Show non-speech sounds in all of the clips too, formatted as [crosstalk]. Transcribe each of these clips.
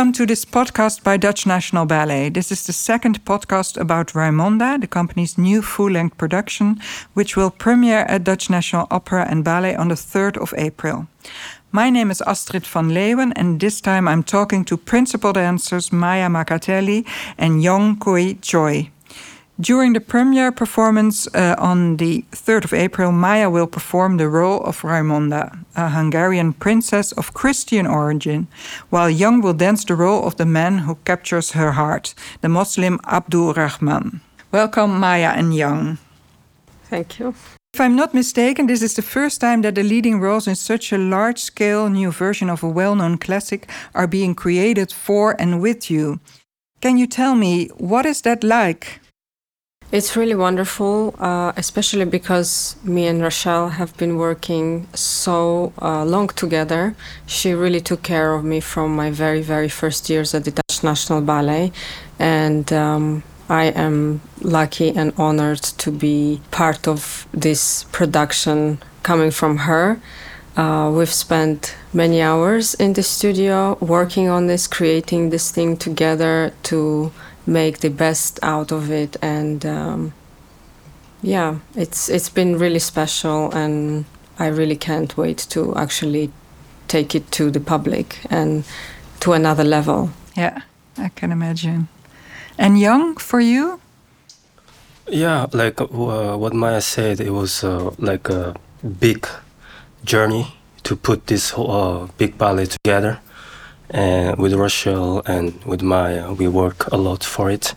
Welcome to this podcast by Dutch National Ballet. This is the second podcast about Raimonda, the company's new full length production, which will premiere at Dutch National Opera and Ballet on the 3rd of April. My name is Astrid van Leeuwen, and this time I'm talking to principal dancers Maya Makhateli and Young Gyu Choi. During the premiere performance uh, on the 3rd of April, Maya will perform the role of Raimonda, a Hungarian princess of Christian origin, while Young will dance the role of the man who captures her heart, the Muslim Abdul Rahman. Welcome, Maya and Young. Thank you. If I'm not mistaken, this is the first time that the leading roles in such a large scale new version of a well known classic are being created for and with you. Can you tell me, what is that like? It's really wonderful, uh, especially because me and Rachel have been working so uh, long together. She really took care of me from my very, very first years at the Dutch National Ballet. And um, I am lucky and honored to be part of this production coming from her. Uh, we've spent many hours in the studio working on this, creating this thing together to make the best out of it. And um, yeah it's it's been really special and i really can't wait to actually take it to the public and to another level. Yeah i can imagine. And young for you? Yeah like uh, what maya said it was uh, like a big journey to put this whole, uh, big ballet together with Rachel and with Maya, we work a lot for it.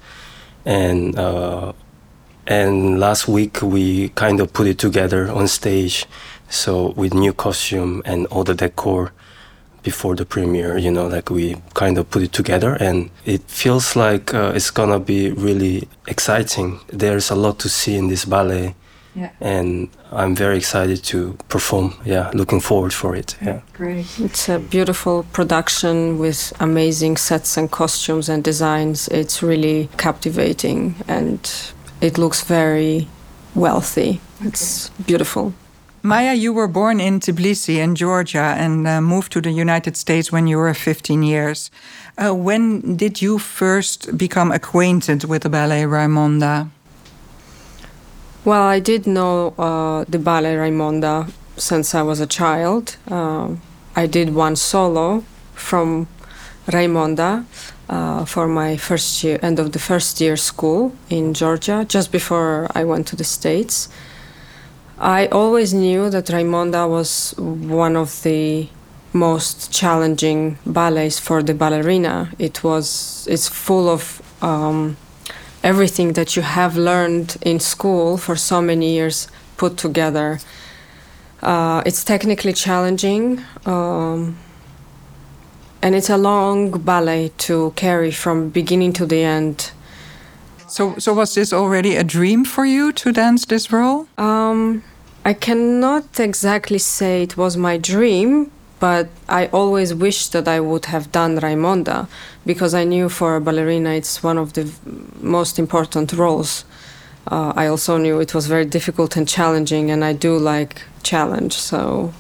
And uh, and last week we kind of put it together on stage, so with new costume and all the decor before the premiere. You know, like we kind of put it together, and it feels like uh, it's gonna be really exciting. There's a lot to see in this ballet yeah. And I'm very excited to perform. Yeah, looking forward for it. Yeah. Great. It's a beautiful production with amazing sets and costumes and designs. It's really captivating and it looks very wealthy. Okay. It's beautiful. Maya, you were born in Tbilisi in Georgia and uh, moved to the United States when you were 15 years. Uh, when did you first become acquainted with the ballet Raimonda? Well, I did know uh, the ballet Raimonda since I was a child. Uh, I did one solo from Raimonda uh, for my first year, end of the first year school in Georgia, just before I went to the States. I always knew that Raimonda was one of the most challenging ballets for the ballerina. It was it's full of um, everything that you have learned in school for so many years put together. Uh, it's technically challenging, um, and it's a long ballet to carry from beginning to the end. So, so was this already a dream for you to dance this role? Um, I cannot exactly say it was my dream, but I always wished that I would have done Raimonda because I knew for a ballerina it's one of the most important roles. Uh, I also knew it was very difficult and challenging, and I do like challenge, so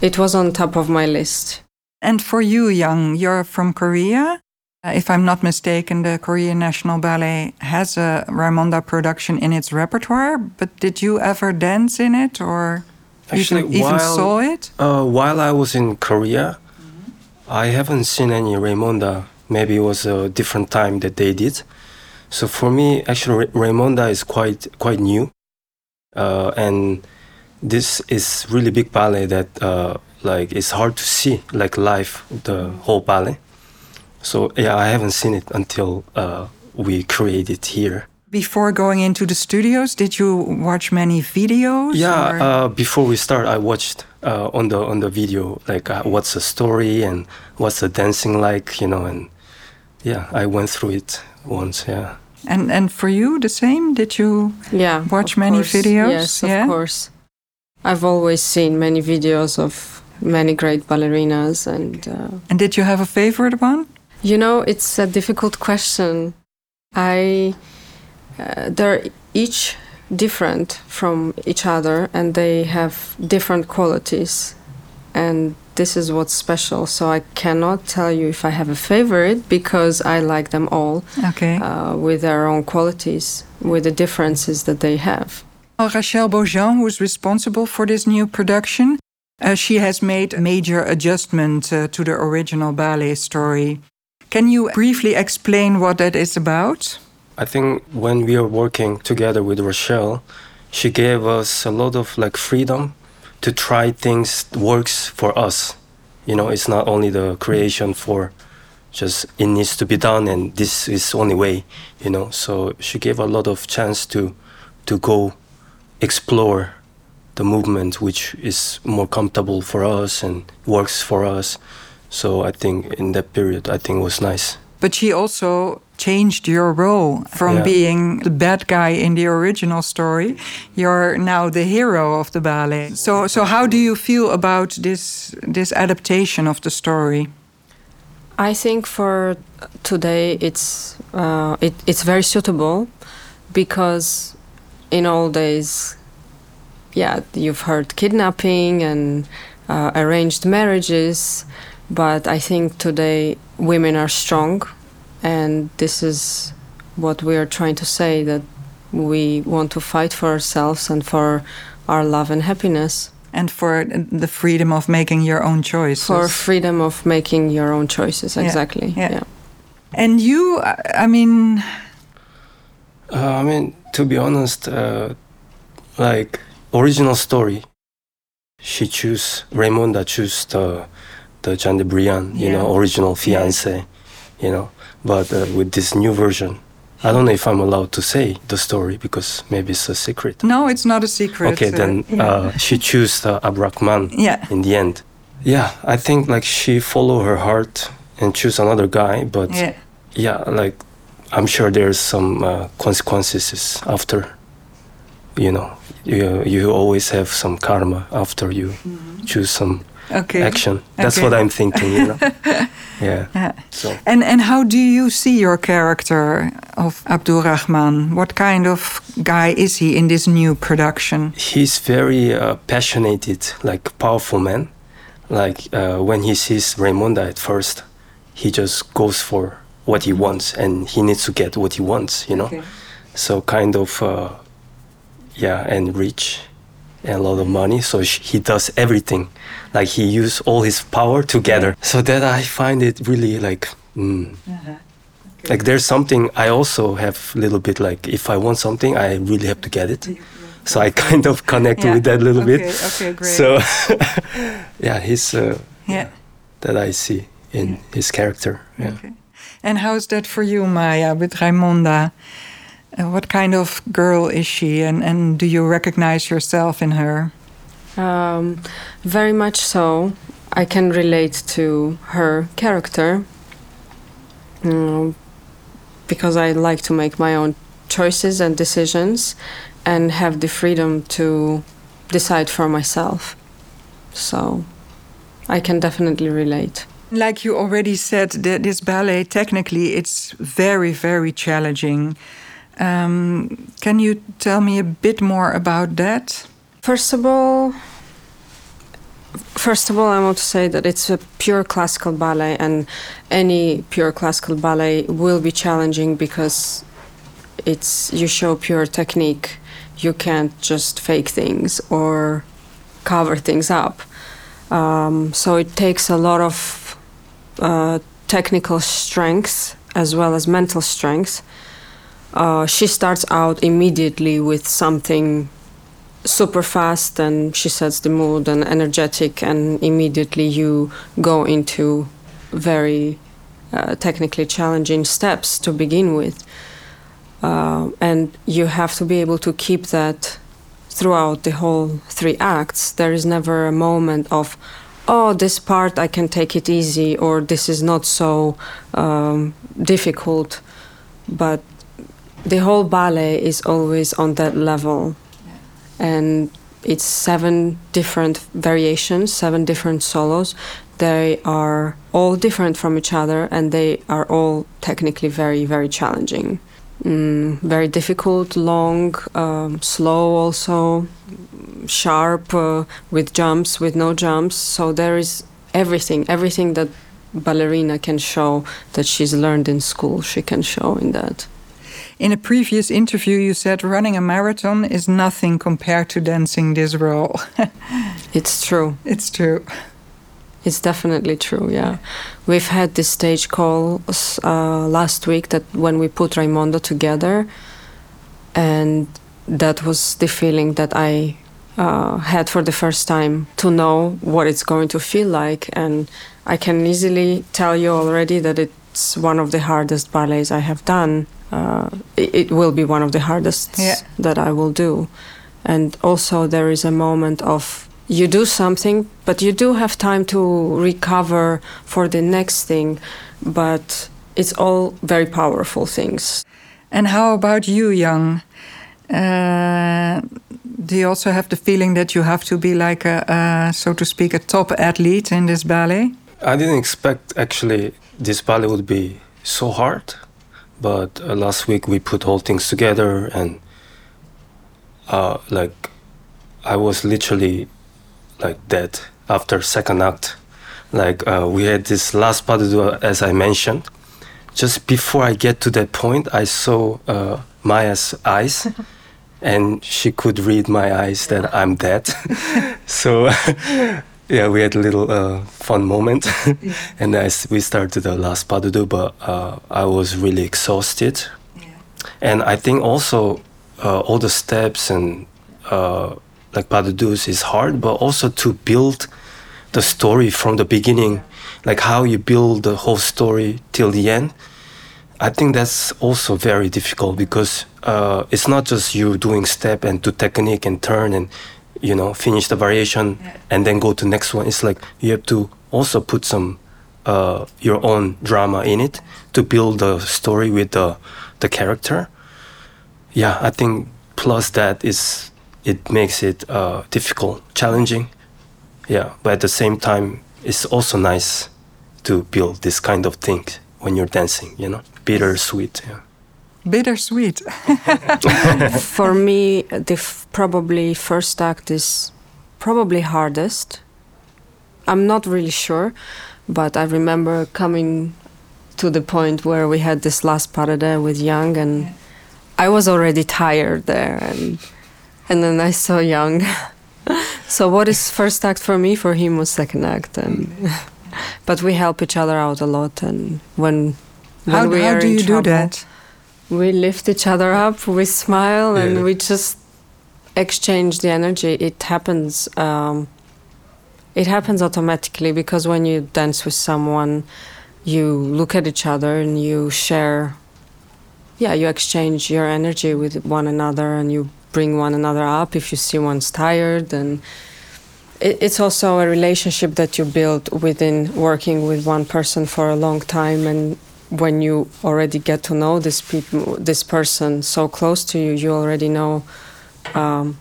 it was on top of my list. And for you, Young, you're from Korea. Uh, if I'm not mistaken, the Korean National Ballet has a Raimonda production in its repertoire, but did you ever dance in it or? Actually, even, while, even saw it? Uh, while I was in Korea, mm-hmm. I haven't seen any Raimonda. Maybe it was a different time that they did. So for me, actually, Raimonda is quite quite new, uh, and this is really big ballet that uh, like it's hard to see like live the whole ballet. So yeah, I haven't seen it until uh, we create it here before going into the studios? Did you watch many videos? Yeah, uh, before we start, I watched uh, on the on the video like uh, what's the story and what's the dancing like, you know, and yeah, I went through it once. Yeah. And and for you the same? Did you yeah watch many course. videos? Yes, yeah? of course. I've always seen many videos of many great ballerinas and. Uh, and did you have a favorite one? You know, it's a difficult question. I uh, they're each different from each other and they have different qualities. and this is what's special. So I cannot tell you if I have a favorite because I like them all Okay. uh, with their own qualities, with the differences that they have. Well, Rachel Beaujean, who is responsible for this new production, uh, she has made a major adjustment uh, to the original ballet story. Can you briefly explain what that is about? I think when we were working together with Rochelle, she gave us a lot of like freedom to try things works for us. You know, it's not only the creation for just it needs to be done and this is only way, you know. So she gave a lot of chance to to go explore the movement which is more comfortable for us and works for us. So I think in that period I think was nice. But she also changed your role from Yeah. being the bad guy in the original story. You're now the hero of the ballet. So, so how do you feel about this this adaptation of the story? I think for today it's uh, it, it's very suitable because in old days, yeah, you've heard kidnapping and uh, arranged marriages, but I think today women are strong, and this is what we are trying to say that we want to fight for ourselves and for our love and happiness, And for the freedom of making your own choices. for freedom of making your own choices. Exactly. yeah. yeah. and you, I I mean, Uh, I mean, to be honest, uh, like original story, she choose Raymonda choose the the Jean de Brienne, you Yeah. know, original fiance, you know. But uh, with this new version, I don't know if I'm allowed to say the story because maybe it's a secret. no, it's not a secret. okay, uh, then yeah. uh, she chose the Abrakman yeah. in the end. Yeah, I think like she follow her heart and choose another guy, but Yeah. yeah, like I'm sure there's some uh, consequences after. You know, you you always have some karma after you choose some Okay. action. That's Okay. what I'm thinking. You know. [laughs] yeah. Yeah. So And and how do you see your character of Abdulrahman? What kind of guy is he in this new production? he's very uh, passionate, like powerful man. Like uh, when he sees Raymonda at first, he just goes for what he wants, and he needs to get what he wants. You know. so kind of uh, yeah and rich and a lot of money so sh- he does everything. Like he use all his power together. So that i find it really like mm, like there's something i also have a little bit like if i want something i really have to get it. So i kind of connect Yeah. with that a little Okay, bit. okay, great. so [laughs] yeah he's uh, Yeah. that i see in his character. Yeah. Okay. And how's that for you, Maya, with Raimonda? Uh, what kind of girl is she, and, and do you recognize yourself in her? Um, very much so. I can relate to her character mm, because I like to make my own choices and decisions and have the freedom to decide for myself. So I can definitely relate. Like you already said, this ballet technically it's very very challenging. Um, can you tell me a bit more about that? First of all, first of all, I want to say that it's a pure classical ballet, and any pure classical ballet will be challenging because it's you show pure technique. You can't just fake things or cover things up. Um, so it takes a lot of uh, technical strength as well as mental strength. Uh, she starts out immediately with something super fast and she sets the mood and energetic and immediately you go into very uh, technically challenging steps to begin with. Uh, and you have to be able to keep that throughout the whole three acts. There is never a moment of oh this part i can take it easy or this is not so um, difficult. But the whole ballet is always on that level and it's seven different variations, seven different solos. They are all different from each other and they are all technically very, very challenging. Mm, very difficult, long, um, slow, also. sharp uh, with jumps, with no jumps. So there is everything, everything that ballerina can show that she's learned in school, she can show in that. In a previous interview, you said running a marathon is nothing compared to dancing this role. [laughs] it's true. It's true. It's definitely true, yeah. We've had this stage call uh, last week that when we put Raimonda together, and that was the feeling that I uh, had for the first time to know what it's going to feel like. And I can easily tell you already that it's one of the hardest ballets I have done. Uh, it, it, will be one of the hardest yeah. that I will do. And also, there is a moment of you do something, but you do have time to recover for the next thing. But it's all very powerful things. And how about you, Young? Uh, do you also have the feeling that you have to be like a, a, so to speak, a top athlete in this ballet? I didn't expect actually this ballet would be so hard, but uh, last week we put all things together and uh, like I was literally like dead after second act. Like uh, we had this last part as I mentioned. Just before I get to that point, I saw uh, Maya's eyes. [laughs] and she could read my eyes that I'm dead. [laughs] so [laughs] yeah, we had a little uh, fun moment, yeah. [laughs] [laughs] and as we started the last pas de deux, but uh, I was really exhausted, yeah. and I think also uh, all the steps and uh, like pas de deux is hard, but also to build the story from the beginning, like how you build the whole story till the end. I think that's also very difficult because uh, it's not just you doing step and do technique and turn and you know finish the variation yeah. and then go to next one. It's like you have to also put some uh, your own drama in it to build the story with the the character. Yeah, I think plus that is it makes it uh, difficult, challenging. Yeah, but at the same time, it's also nice to build this kind of thing when you're dancing. You know, bittersweet. Yeah bittersweet. [laughs] For me, the probably first act is probably hardest. I'm not really sure, but I remember coming to the point where we had this last pas de with Young, and yeah. I was already tired there, and and then I saw Young. [laughs] so what is first act for me? For him was second act, and [laughs] but we help each other out a lot, and when when how, we how are do you trouble, do that? We lift each other up, we smile, yeah. and we just exchange the energy. It happens. Um, it happens automatically because when you dance with someone, you look at each other and you share. Yeah, you exchange your energy with one another, and you bring one another up if you see one's tired and it's also a relationship that you build within working with one person for a long time and when you already get to know this this person so close to you, you already know um,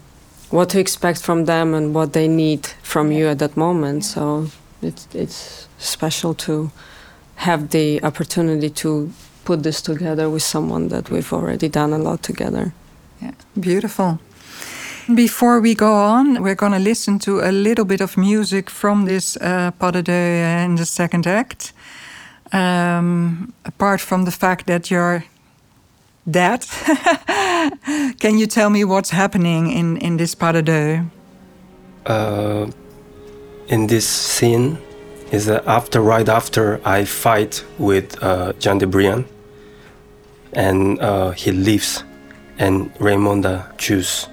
what to expect from them and what they need from you at that moment. So it's it's special to have the opportunity to put this together with someone that we've already done a lot together. Yeah, beautiful. Before we go on, we're going to listen to a little bit of music from this uh, pas de deux in the second act um, apart from the fact that you're dead, [laughs] can you tell me what's happening in, in this pas de deux? Uh, in this scene, is that after right after I fight with uh, Jean de Brienne, and uh, he leaves, and Raymonda choose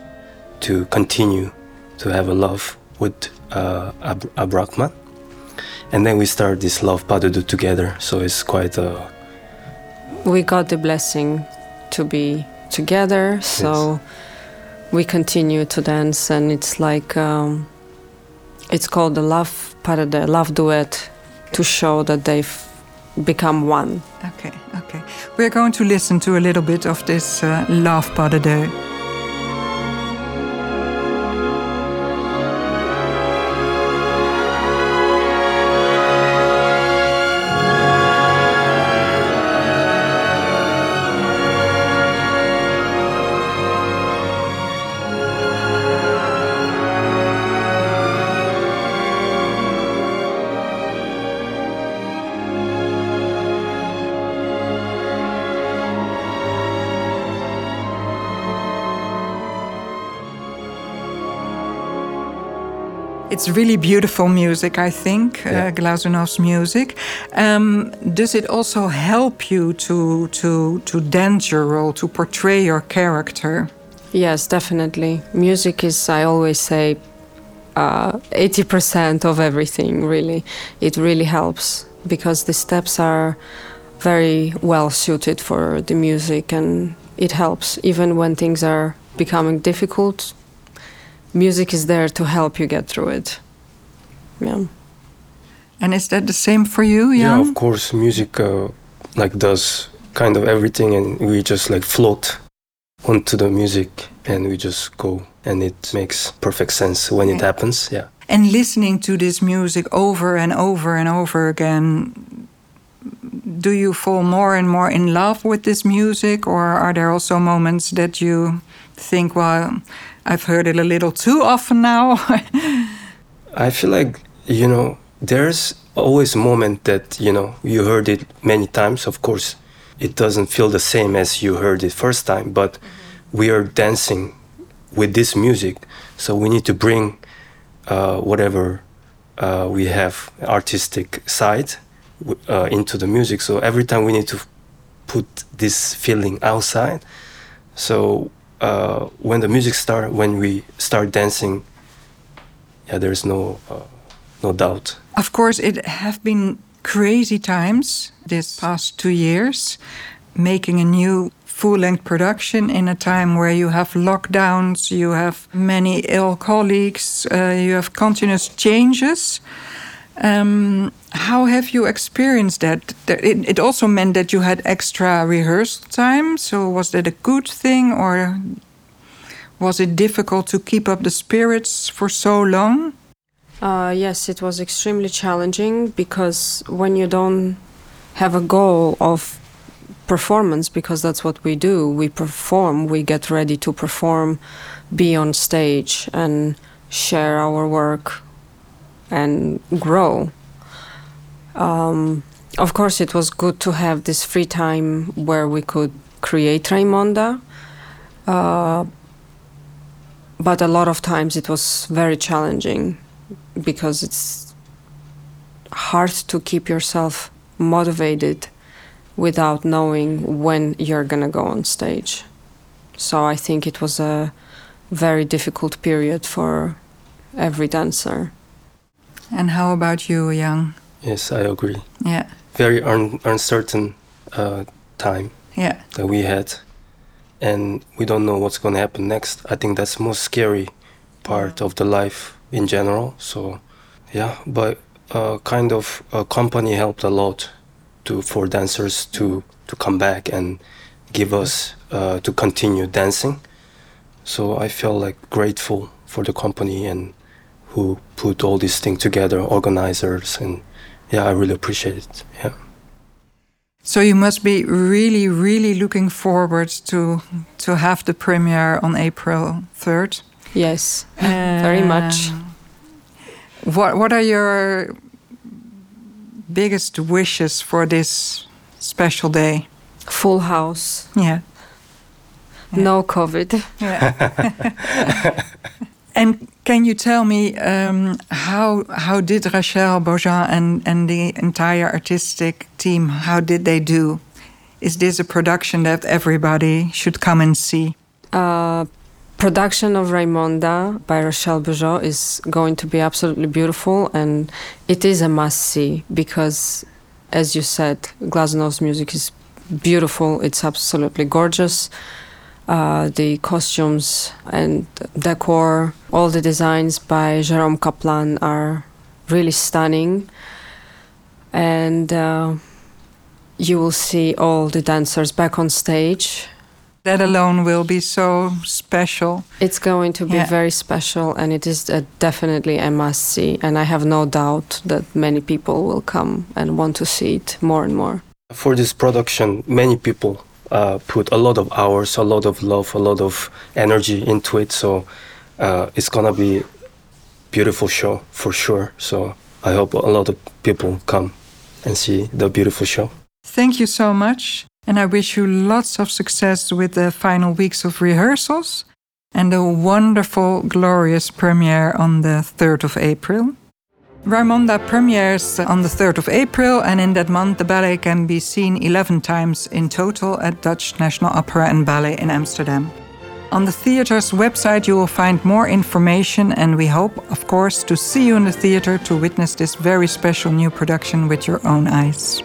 to continue to have a love with uh, Ab- and then we start this love pas de deux together. So it's quite a. We got the blessing to be together, so yes. we continue to dance, and it's like um, it's called the love pas de deux, love duet, to show that they've become one. Okay, okay. We're going to listen to a little bit of this uh, love pas it's really beautiful music, I think, uh, Yeah. uh, Glazunov's music. Um, does it also help you to, to, to dance your role, to portray your character? Yes, definitely. Music is, I always say, uh, 80% of everything, really. It really helps because the steps are very well suited for the music and it helps. Even when things are becoming difficult, music is there to help you get through it. Yeah. And is that the same for you, Yeah, Jan? of course, music uh, like does kind of everything, and we just like float onto the music, and we just go, and it makes perfect sense when it happens. Yeah. And listening to this music over and over and over again, do you fall more and more in love with this music, or are there also moments that you think, well, I've heard it a little too often now? [laughs] I feel like you know there's always a moment that you know you heard it many times. Of course, it doesn't feel the same as you heard it first time, but we are dancing with this music, so we need to bring uh, whatever uh, we have artistic side uh, into the music. So every time we need to put this feeling outside. So uh, when the music start, when we start dancing, yeah, there's no uh, no doubt. Of course, it have been crazy times this past two years, making a new full-length production in a time where you have lockdowns, you have many ill colleagues, uh, you have continuous changes. Um, how have you experienced that? It, it also meant that you had extra rehearsal time. So was that a good thing, or was it difficult to keep up the spirits for so long? Uh, yes, it was extremely challenging because when you don't have a goal of performance, because that's what we do, we perform, we get ready to perform, be on stage, and share our work and grow. Um, of course, it was good to have this free time where we could create Raimonda. Uh, but a lot of times it was very challenging because it's hard to keep yourself motivated without knowing when you're going to go on stage. So I think it was a very difficult period for every dancer. And how about you, Young? Yes, I agree. Yeah, Very un- uncertain uh, time yeah. that we had, and we don't know what's going to happen next. I think that's most scary part of the life in general. So, yeah, but uh, kind of a company helped a lot to for dancers to to come back and give us uh, to continue dancing. So I feel like grateful for the company and who put all these things together, organizers, and yeah, I really appreciate it. Yeah. So you must be really, really looking forward to to have the premiere on April third. Yes, [laughs] very much. What What are your biggest wishes for this special day? Full house, Yeah. no COVID. Yeah. [laughs] and can you tell me um, how how did Rachel Beaujean and and the entire artistic team how did they do? Is this a production that everybody should come and see? Uh, production of Raimonda by Rochelle Beaujean is going to be absolutely beautiful, and it is a must see because, as you said, Glazunov's music is beautiful. It's absolutely gorgeous. Uh, the costumes and decor, all the designs by Jerome Kaplan are really stunning, and uh, you will see all the dancers back on stage That alone will be so special. It's going to be Yeah. very special, and it is a, definitely a must see. And I have no doubt that many people will come and want to see it more and more. For this production, many people uh, put a lot of hours, a lot of love, a lot of energy into it. So uh, it's gonna be beautiful show for sure. So I hope a lot of people come and see the beautiful show. Thank you so much. And I wish you lots of success with the final weeks of rehearsals. and a wonderful, glorious premiere on the 3rd of April. Raimonda premieres on the 3rd of April, and in that month, the ballet can be seen 11 times in total at Dutch National Opera and Ballet in Amsterdam. On the theatre's website, you will find more information, and we hope, of course, to see you in the theatre to witness this very special new production with your own eyes.